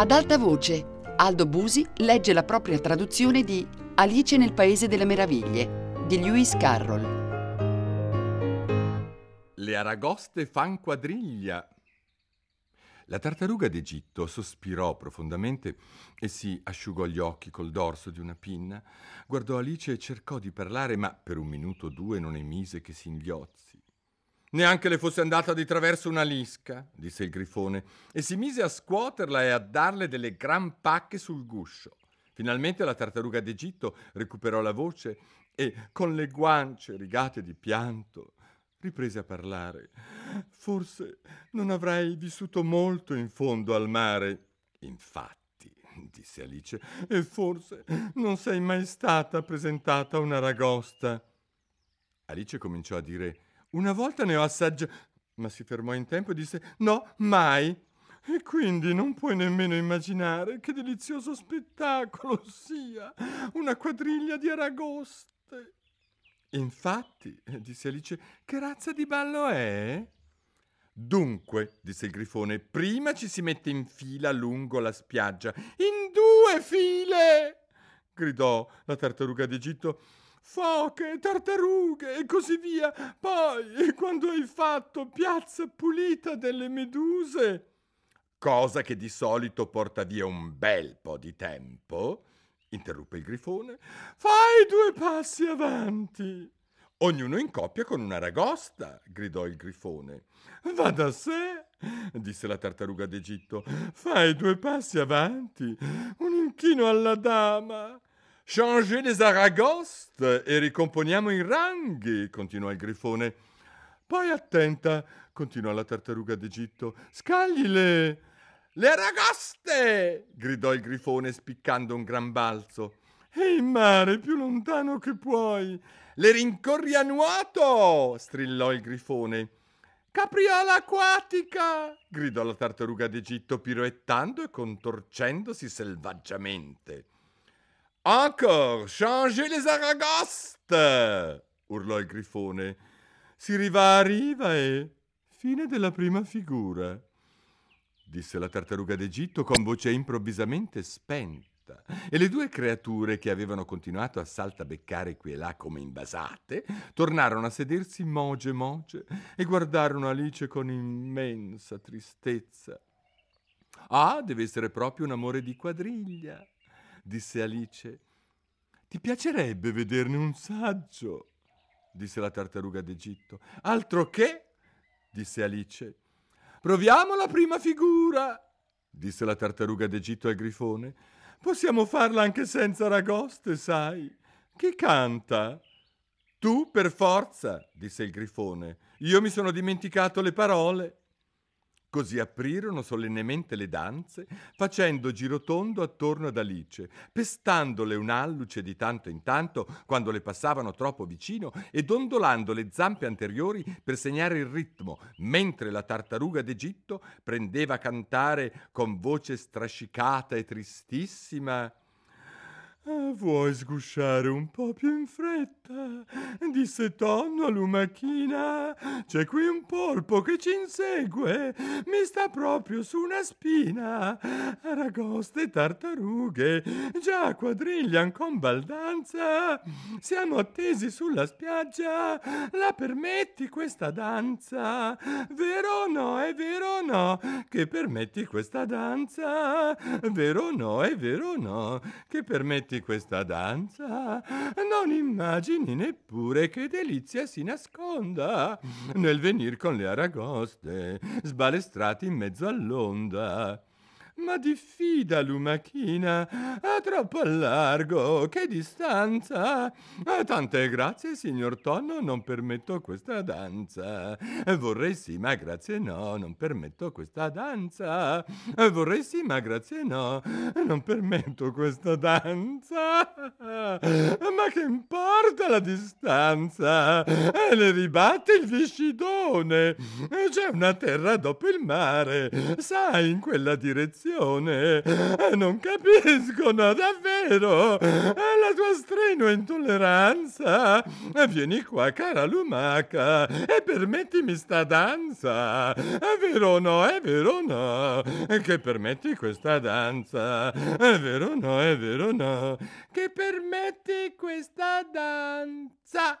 Ad alta voce, Aldo Busi legge la propria traduzione di Alice nel Paese delle Meraviglie di Lewis Carroll. Le aragoste fan quadriglia. La tartaruga d'Egitto sospirò profondamente e si asciugò gli occhi col dorso di una pinna, guardò Alice e cercò di parlare, ma per un minuto o due non emise che singhiozzi. Neanche le fosse andata di traverso una lisca, disse il grifone, e si mise a scuoterla e a darle delle gran pacche sul guscio. Finalmente la tartaruga d'Egitto recuperò la voce e, con le guance rigate di pianto, riprese a parlare. Forse non avrai vissuto molto in fondo al mare. Infatti, disse Alice, e forse non sei mai stata presentata a una ragosta. Alice cominciò a dire una volta ne ho assaggiato, ma si fermò in tempo e disse no, mai. E quindi non puoi nemmeno immaginare che delizioso spettacolo sia una quadriglia di aragoste. Infatti, disse Alice, che razza di ballo è? Dunque, disse il grifone, prima ci si mette in fila lungo la spiaggia. In due file! gridò la tartaruga d'Egitto foche, tartarughe e così via. Poi, quando hai fatto piazza pulita delle meduse, cosa che di solito porta via un bel po' di tempo, interruppe il grifone, fai due passi avanti. Ognuno in coppia con una ragosta, gridò il grifone. Va da sé, disse la tartaruga d'Egitto. Fai due passi avanti, un inchino alla dama. Changer les aragoste e ricomponiamo i ranghi, continuò il grifone. Poi attenta, continuò la tartaruga d'Egitto, scagli le... Le aragoste! gridò il grifone spiccando un gran balzo. E in mare, più lontano che puoi. Le rincorri a nuoto! strillò il grifone. Capriola acquatica! gridò la tartaruga d'Egitto piroettando e contorcendosi selvaggiamente. Encore, changez les aragoste! urlò il grifone. Si riva a riva e... Fine della prima figura, disse la tartaruga d'Egitto con voce improvvisamente spenta. E le due creature che avevano continuato a saltabeccare qui e là come invasate, tornarono a sedersi moge moge e guardarono Alice con immensa tristezza. Ah, deve essere proprio un amore di quadriglia, disse Alice. Ti piacerebbe vederne un saggio? disse la tartaruga d'Egitto. Altro che? disse Alice. Proviamo la prima figura, disse la tartaruga d'Egitto al grifone. Possiamo farla anche senza ragoste, sai. Chi canta? Tu per forza, disse il grifone. Io mi sono dimenticato le parole. Così aprirono solennemente le danze, facendo girotondo attorno ad Alice, pestandole un alluce di tanto in tanto quando le passavano troppo vicino e dondolando le zampe anteriori per segnare il ritmo, mentre la tartaruga d'Egitto prendeva a cantare con voce strascicata e tristissima vuoi sgusciare un po' più in fretta? disse Tonno a Lumachina. C'è qui un polpo che ci insegue, mi sta proprio su una spina. Aragoste tartarughe, già quadriglian con baldanza. Siamo attesi sulla spiaggia, la permetti questa danza? Vero o no, è vero o no, che permetti questa danza? Vero o no, è vero o no, che permetti senti questa danza, non immagini neppure che delizia si nasconda nel venir con le aragoste, sbalestrati in mezzo all'onda ma diffida lumachina, è troppo largo, che distanza! Tante grazie, signor Tonno, non permetto questa danza. Vorrei sì, ma grazie no, non permetto questa danza. Vorrei sì, ma grazie no, non permetto questa danza. Ma che importa la distanza? Le ribatte il viscidone. C'è una terra dopo il mare, sai, in quella direzione situazione. Non capiscono davvero la tua strenua intolleranza. Vieni qua, cara lumaca, e permettimi sta danza. È vero o no, è vero o no, che permetti questa danza. È vero o no, è vero o no, che permetti questa danza.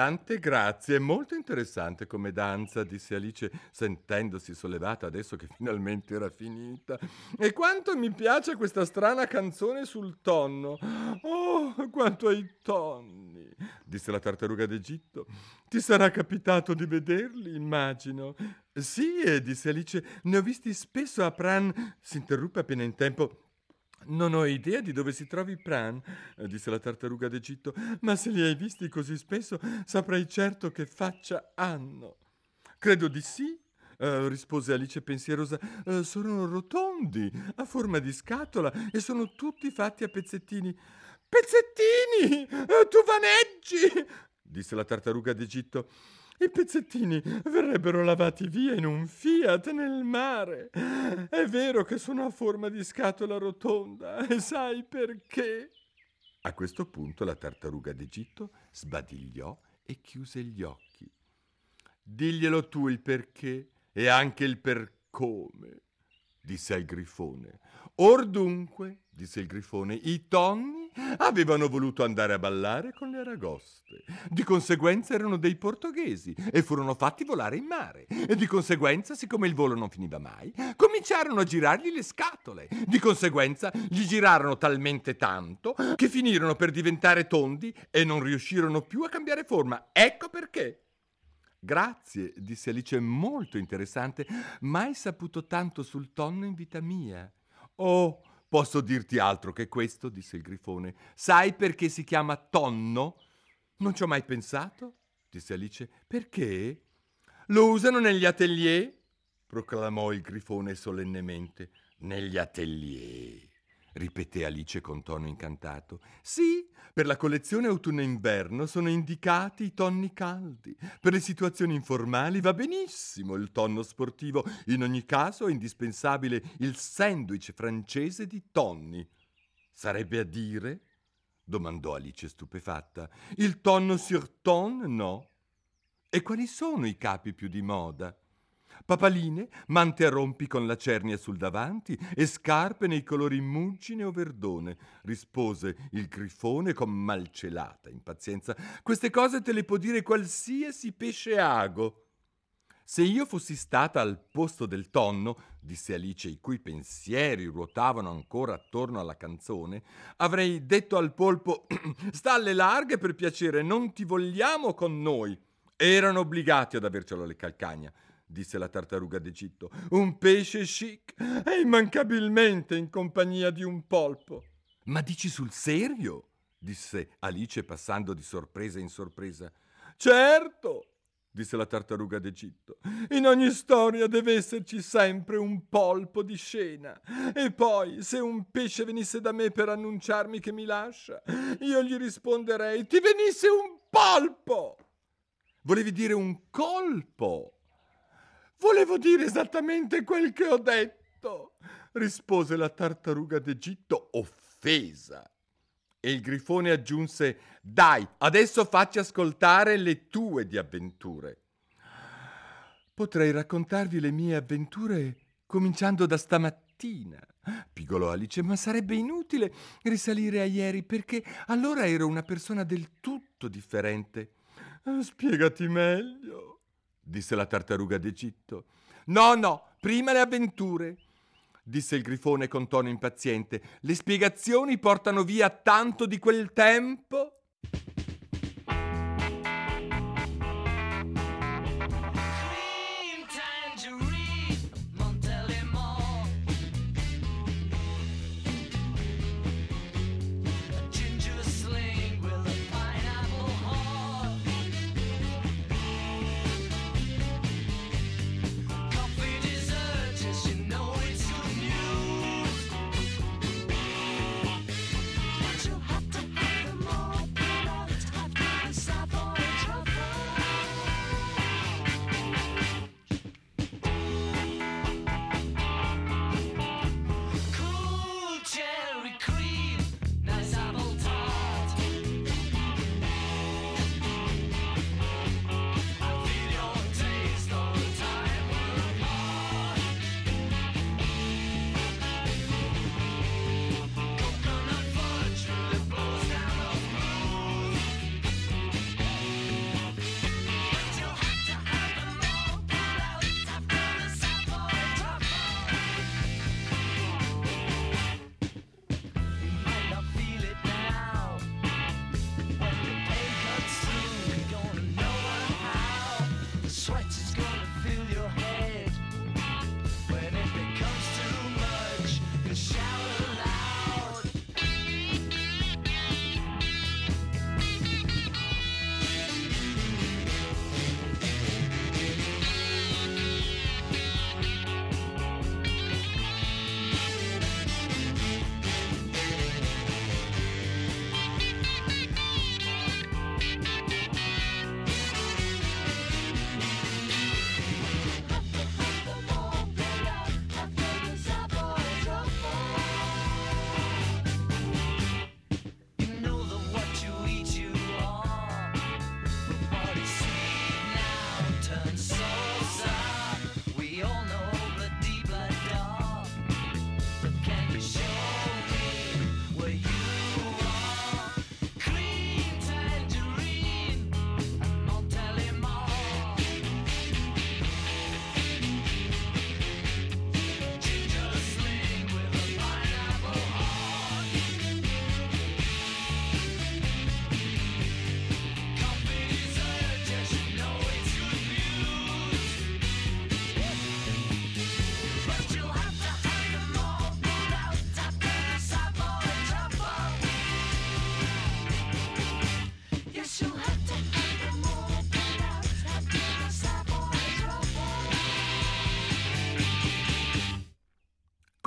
Tante grazie, è molto interessante come danza, disse Alice sentendosi sollevata adesso che finalmente era finita. E quanto mi piace questa strana canzone sul tonno. Oh, quanto ai tonni, disse la tartaruga d'Egitto. Ti sarà capitato di vederli, immagino. Sì, disse Alice, ne ho visti spesso a Pran. Si interruppe appena in tempo non ho idea di dove si trovi Pran, eh, disse la tartaruga d'Egitto, ma se li hai visti così spesso saprai certo che faccia hanno. Credo di sì, Uh, rispose Alice pensierosa, uh, sono rotondi, a forma di scatola e sono tutti fatti a pezzettini. Pezzettini! Tu vaneggi! disse la tartaruga d'Egitto. I pezzettini verrebbero lavati via in un fiat nel mare. È vero che sono a forma di scatola rotonda, e sai perché? A questo punto la tartaruga d'Egitto sbadigliò e chiuse gli occhi. Diglielo tu il perché e anche il per come, disse il grifone. Or dunque, disse il grifone, i tonni avevano voluto andare a ballare con le aragoste. Di conseguenza erano dei portoghesi e furono fatti volare in mare. E di conseguenza, siccome il volo non finiva mai, cominciarono a girargli le scatole. Di conseguenza gli girarono talmente tanto che finirono per diventare tondi e non riuscirono più a cambiare forma. Ecco perché. Grazie, disse Alice, molto interessante. Mai saputo tanto sul tonno in vita mia. Oh, Posso dirti altro che questo? disse il grifone. Sai perché si chiama tonno? Non ci ho mai pensato, disse Alice. Perché? Lo usano negli atelier? proclamò il grifone solennemente. Negli atelier ripeté Alice con tono incantato. Sì, per la collezione autunno-inverno sono indicati i tonni caldi. Per le situazioni informali va benissimo il tonno sportivo. In ogni caso è indispensabile il sandwich francese di tonni. Sarebbe a dire? domandò Alice stupefatta. Il tonno sur tonne, no? E quali sono i capi più di moda? Papaline, mante a rompi con la cernia sul davanti e scarpe nei colori muggine o verdone, rispose il grifone con malcelata impazienza. Queste cose te le può dire qualsiasi pesce ago. Se io fossi stata al posto del tonno, disse Alice, i cui pensieri ruotavano ancora attorno alla canzone, avrei detto al polpo: Sta alle larghe per piacere, non ti vogliamo con noi. Erano obbligati ad avercelo alle calcagna, disse la tartaruga d'Egitto. Un pesce chic è immancabilmente in compagnia di un polpo. Ma dici sul serio? disse Alice passando di sorpresa in sorpresa. Certo, disse la tartaruga d'Egitto. In ogni storia deve esserci sempre un polpo di scena. E poi, se un pesce venisse da me per annunciarmi che mi lascia, io gli risponderei: Ti venisse un polpo! Volevi dire un colpo? Volevo dire esattamente quel che ho detto, rispose la tartaruga d'Egitto, offesa. E il grifone aggiunse: Dai, adesso facci ascoltare le tue di avventure. Potrei raccontarvi le mie avventure cominciando da stamattina, pigolò Alice, ma sarebbe inutile risalire a ieri perché allora ero una persona del tutto differente. Spiegati meglio, disse la tartaruga d'Egitto. No, no, prima le avventure disse il grifone con tono impaziente. Le spiegazioni portano via tanto di quel tempo?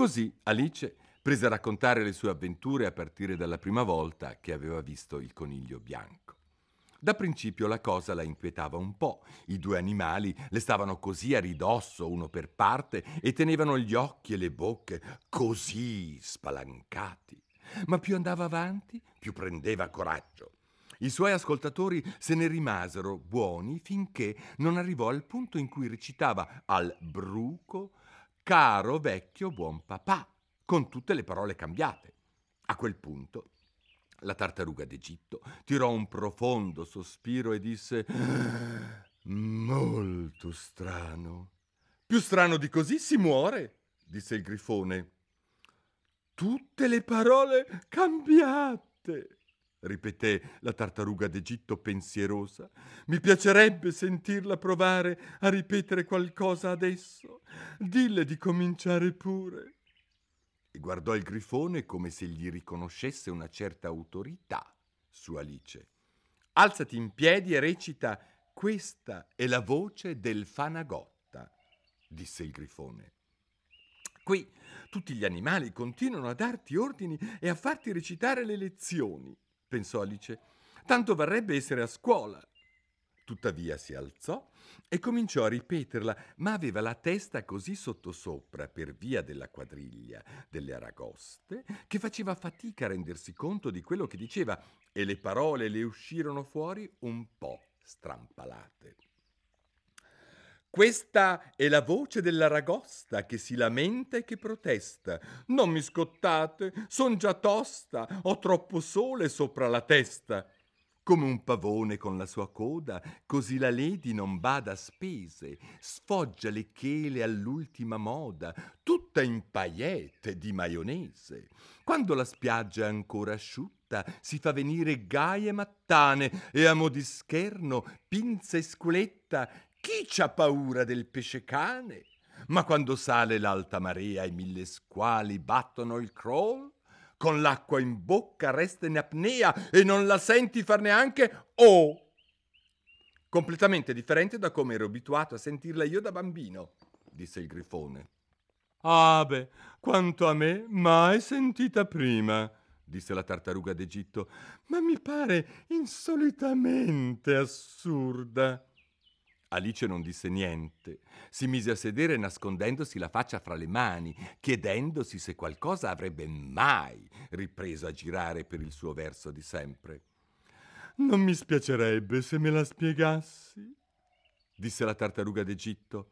Così Alice prese a raccontare le sue avventure a partire dalla prima volta che aveva visto il coniglio bianco. Da principio la cosa la inquietava un po'. I due animali le stavano così a ridosso, uno per parte, e tenevano gli occhi e le bocche così spalancati. ma più andava avanti, più prendeva coraggio. I suoi ascoltatori se ne rimasero buoni finché non arrivò al punto in cui recitava al bruco Caro vecchio buon papà, con tutte le parole cambiate. A quel punto la tartaruga d'Egitto tirò un profondo sospiro e disse Molto strano. Più strano di così si muore, disse il grifone. Tutte le parole cambiate ripeté la tartaruga d'Egitto pensierosa. Mi piacerebbe sentirla provare a ripetere qualcosa adesso. Dille di cominciare pure. E guardò il grifone come se gli riconoscesse una certa autorità su Alice. Alzati in piedi e recita Questa è la voce del Fanagotta, disse il grifone. Qui tutti gli animali continuano a darti ordini e a farti recitare le lezioni pensò Alice. Tanto varrebbe essere a scuola. Tuttavia si alzò e cominciò a ripeterla, ma aveva la testa così sottosopra per via della quadriglia delle aragoste che faceva fatica a rendersi conto di quello che diceva e le parole le uscirono fuori un po' strampalate. Questa è la voce dell'aragosta che si lamenta e che protesta. Non mi scottate, son già tosta, ho troppo sole sopra la testa. Come un pavone con la sua coda, così la lady non bada a spese, sfoggia le chele all'ultima moda, tutta in paillette di maionese. Quando la spiaggia è ancora asciutta, si fa venire gaie mattane e a mo' di scherno, pinza e sculetta, chi c'ha paura del pesce cane? Ma quando sale l'alta marea e mille squali battono il crawl, con l'acqua in bocca resta in apnea e non la senti far neanche oh! Completamente differente da come ero abituato a sentirla io da bambino, disse il grifone. Ah beh, quanto a me, mai sentita prima, disse la tartaruga d'Egitto, ma mi pare insolitamente assurda. Alice non disse niente. Si mise a sedere nascondendosi la faccia fra le mani, chiedendosi se qualcosa avrebbe mai ripreso a girare per il suo verso di sempre. Non mi spiacerebbe se me la spiegassi, disse la tartaruga d'Egitto.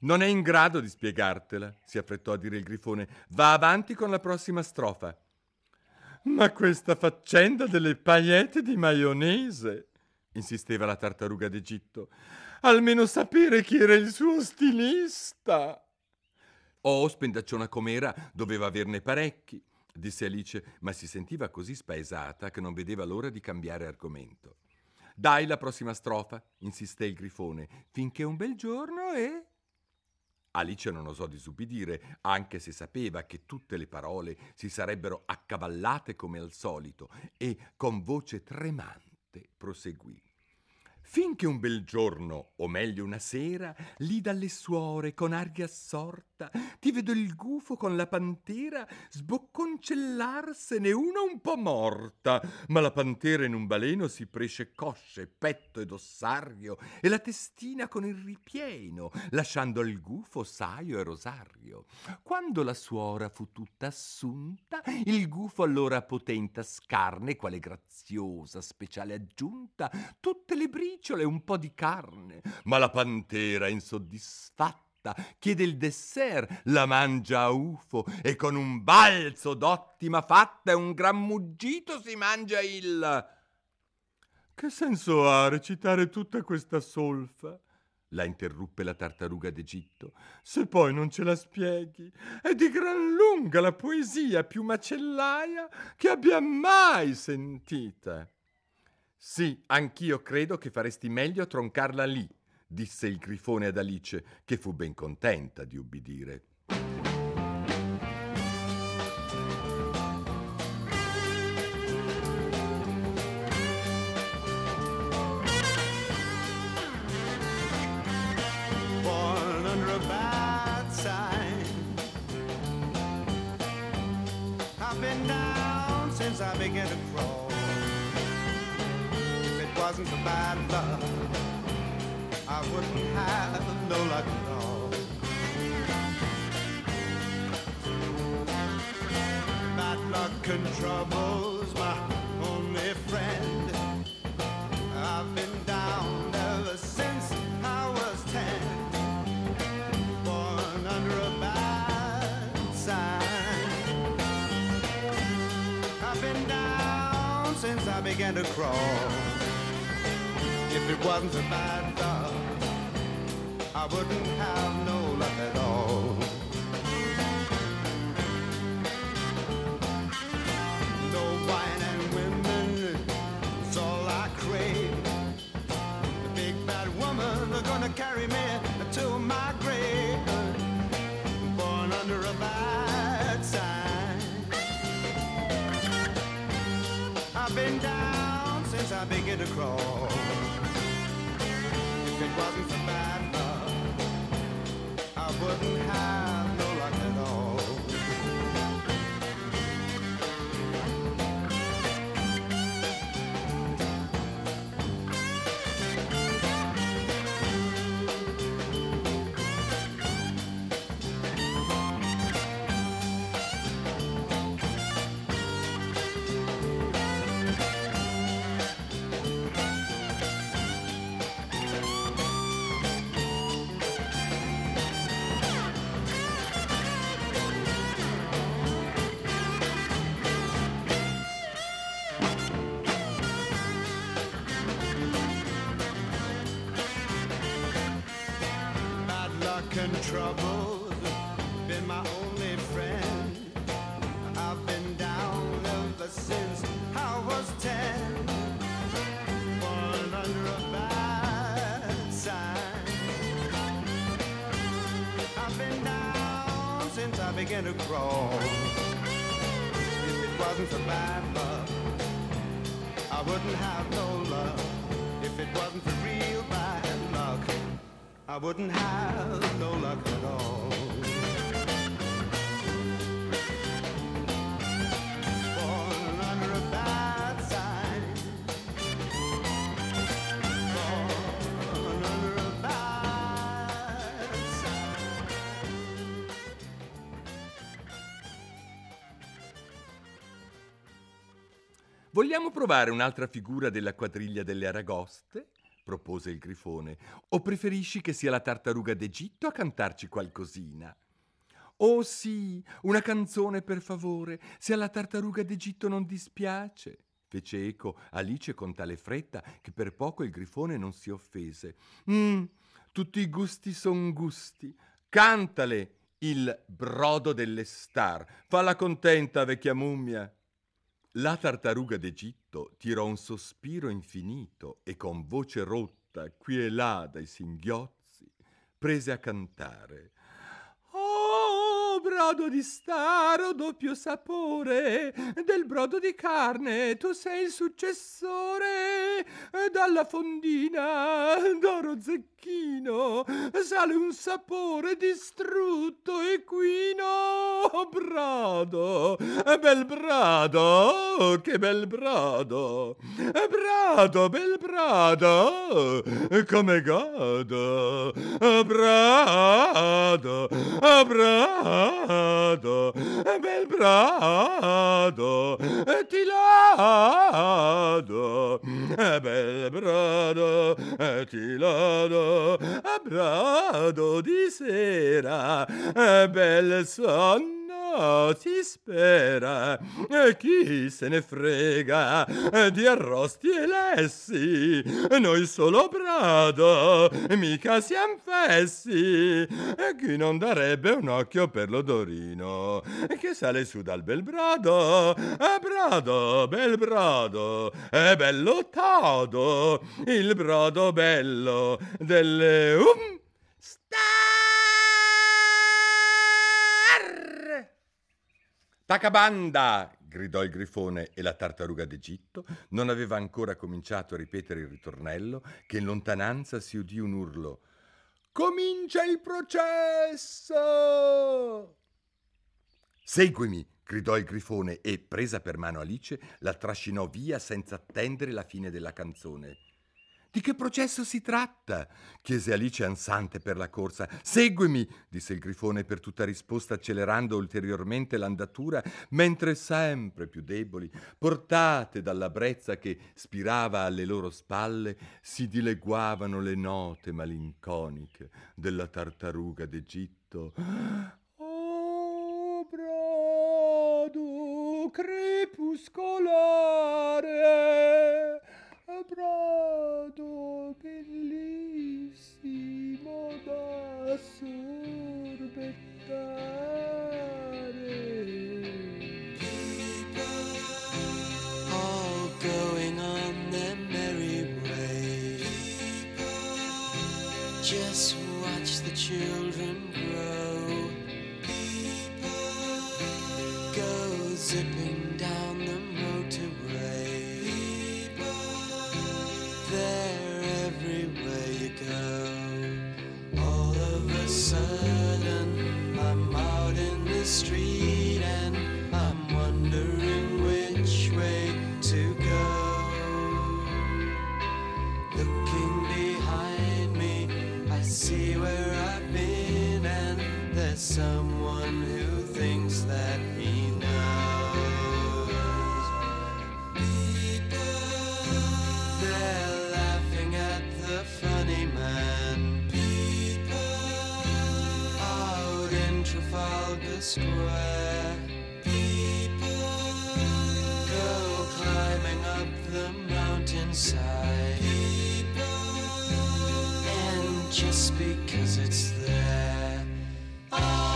Non è in grado di spiegartela, si affrettò a dire il grifone. Va avanti con la prossima strofa. Ma questa faccenda delle paillette di maionese, insisteva la tartaruga d'Egitto almeno sapere chi era il suo stilista. Oh, spendacciona com'era, doveva averne parecchi, disse Alice, ma si sentiva così spaesata che non vedeva l'ora di cambiare argomento. Dai la prossima strofa, insisté il grifone, finché un bel giorno e... Alice non osò disubbidire, anche se sapeva che tutte le parole si sarebbero accavallate come al solito, e con voce tremante proseguì finché un bel giorno, o meglio una sera, lì dalle suore con aria assorta, ti vedo il gufo con la pantera sbocconcellarsene una un po' morta, ma la pantera in un baleno si presce cosce, petto ed ossario, e la testina con il ripieno, lasciando al gufo saio e rosario. Quando la suora fu tutta assunta, il gufo allora potenta scarne, quale graziosa speciale aggiunta, tutte le briciole briciole un po' di carne, ma la pantera insoddisfatta chiede il dessert, la mangia a ufo e con un balzo d'ottima fatta e un gran muggito si mangia il... Che senso ha recitare tutta questa solfa? la interruppe la tartaruga d'Egitto. Se poi non ce la spieghi, è di gran lunga la poesia più macellaia che abbia mai sentita. Sì, anch'io credo che faresti meglio a troncarla lì, disse il grifone ad Alice, che fu ben contenta di ubbidire. Began to crawl. If it wasn't for bad luck, I wouldn't have across. If it wasn't for luck and trouble been my only friend. I've been down ever since I was ten. Born under a bad sign. I've been down since I began to crawl. If it wasn't for bad luck, I wouldn't have no luck. I wouldn't have no luck at all. Born under a bad sign. Born under a bad sign. Vogliamo provare un'altra figura della quadriglia delle Aragoste? Propose il grifone. O preferisci che sia la tartaruga d'Egitto a cantarci qualcosina? Oh sì, una canzone per favore, se alla tartaruga d'Egitto non dispiace. Fece eco Alice con tale fretta che per poco il grifone non si offese. Mm, tutti i gusti son gusti. Cantale il brodo delle star. Falla contenta, vecchia mummia. La tartaruga d'Egitto tirò un sospiro infinito e con voce rotta qui e là dai singhiozzi prese a cantare. Oh, brodo di staro, doppio sapore, del brodo di carne tu sei il successore, dalla fondina d'oro zecchino sale un sapore distrutto equino, brado, bel brado, che bel brado, brado, bel brado, come godo, brado, brado, bel brado, ti lado, bel brado, ti lado, brado di sera, bel sonno si spera, chi se ne frega di arrosti e lessi, noi solo brado, mica siam fessi, chi non darebbe un occhio per l'odorino, che sale su dal bel brado, brado, bel brado, è bello todo, il brodo bello delle um star. Tacabanda! gridò il grifone e la tartaruga d'Egitto non aveva ancora cominciato a ripetere il ritornello che in lontananza si udì un urlo. Comincia il processo! Seguimi! gridò il grifone e, presa per mano Alice, la trascinò via senza attendere la fine della canzone. Di che processo si tratta? chiese Alice ansante per la corsa. Seguimi, disse il grifone per tutta risposta, accelerando ulteriormente l'andatura, mentre sempre più deboli, portate dalla brezza che spirava alle loro spalle, si dileguavano le note malinconiche della tartaruga d'Egitto. Oh, brado crepuscolare! Brado bellissimo da sorbettare. Trafalgar Square. People go climbing up the mountainside. People, And just because it's there. Oh,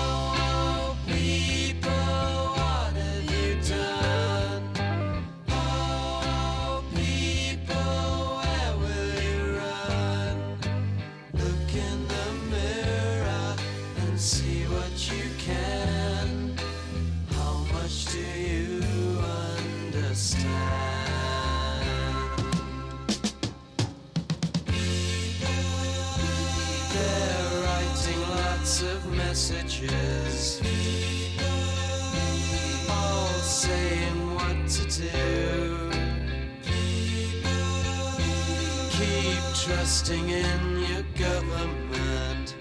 Keep trusting in your government.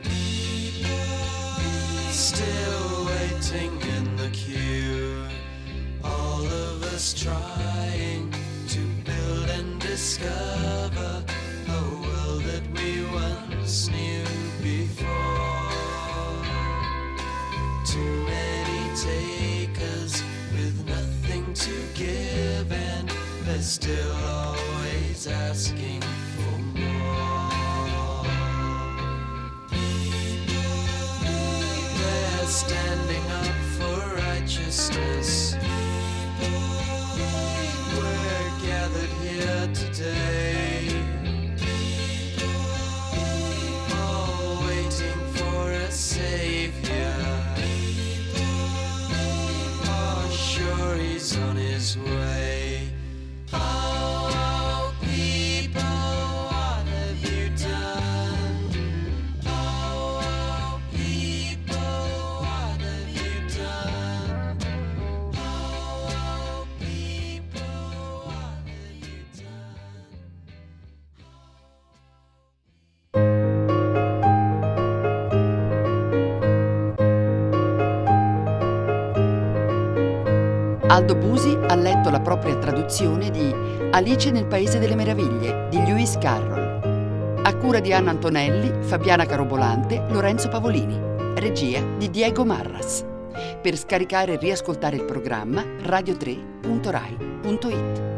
Still waiting in the queue. All of us trying to build and discover a world that we once knew before. Too many takers with nothing to give, and they're still this world. Propria traduzione di Alice nel Paese delle Meraviglie di Lewis Carroll. A cura di Anna Antonelli, Fabiana Carobolante, Lorenzo Pavolini. Regia di Diego Marras. Per scaricare e riascoltare il programma radio3.rai.it.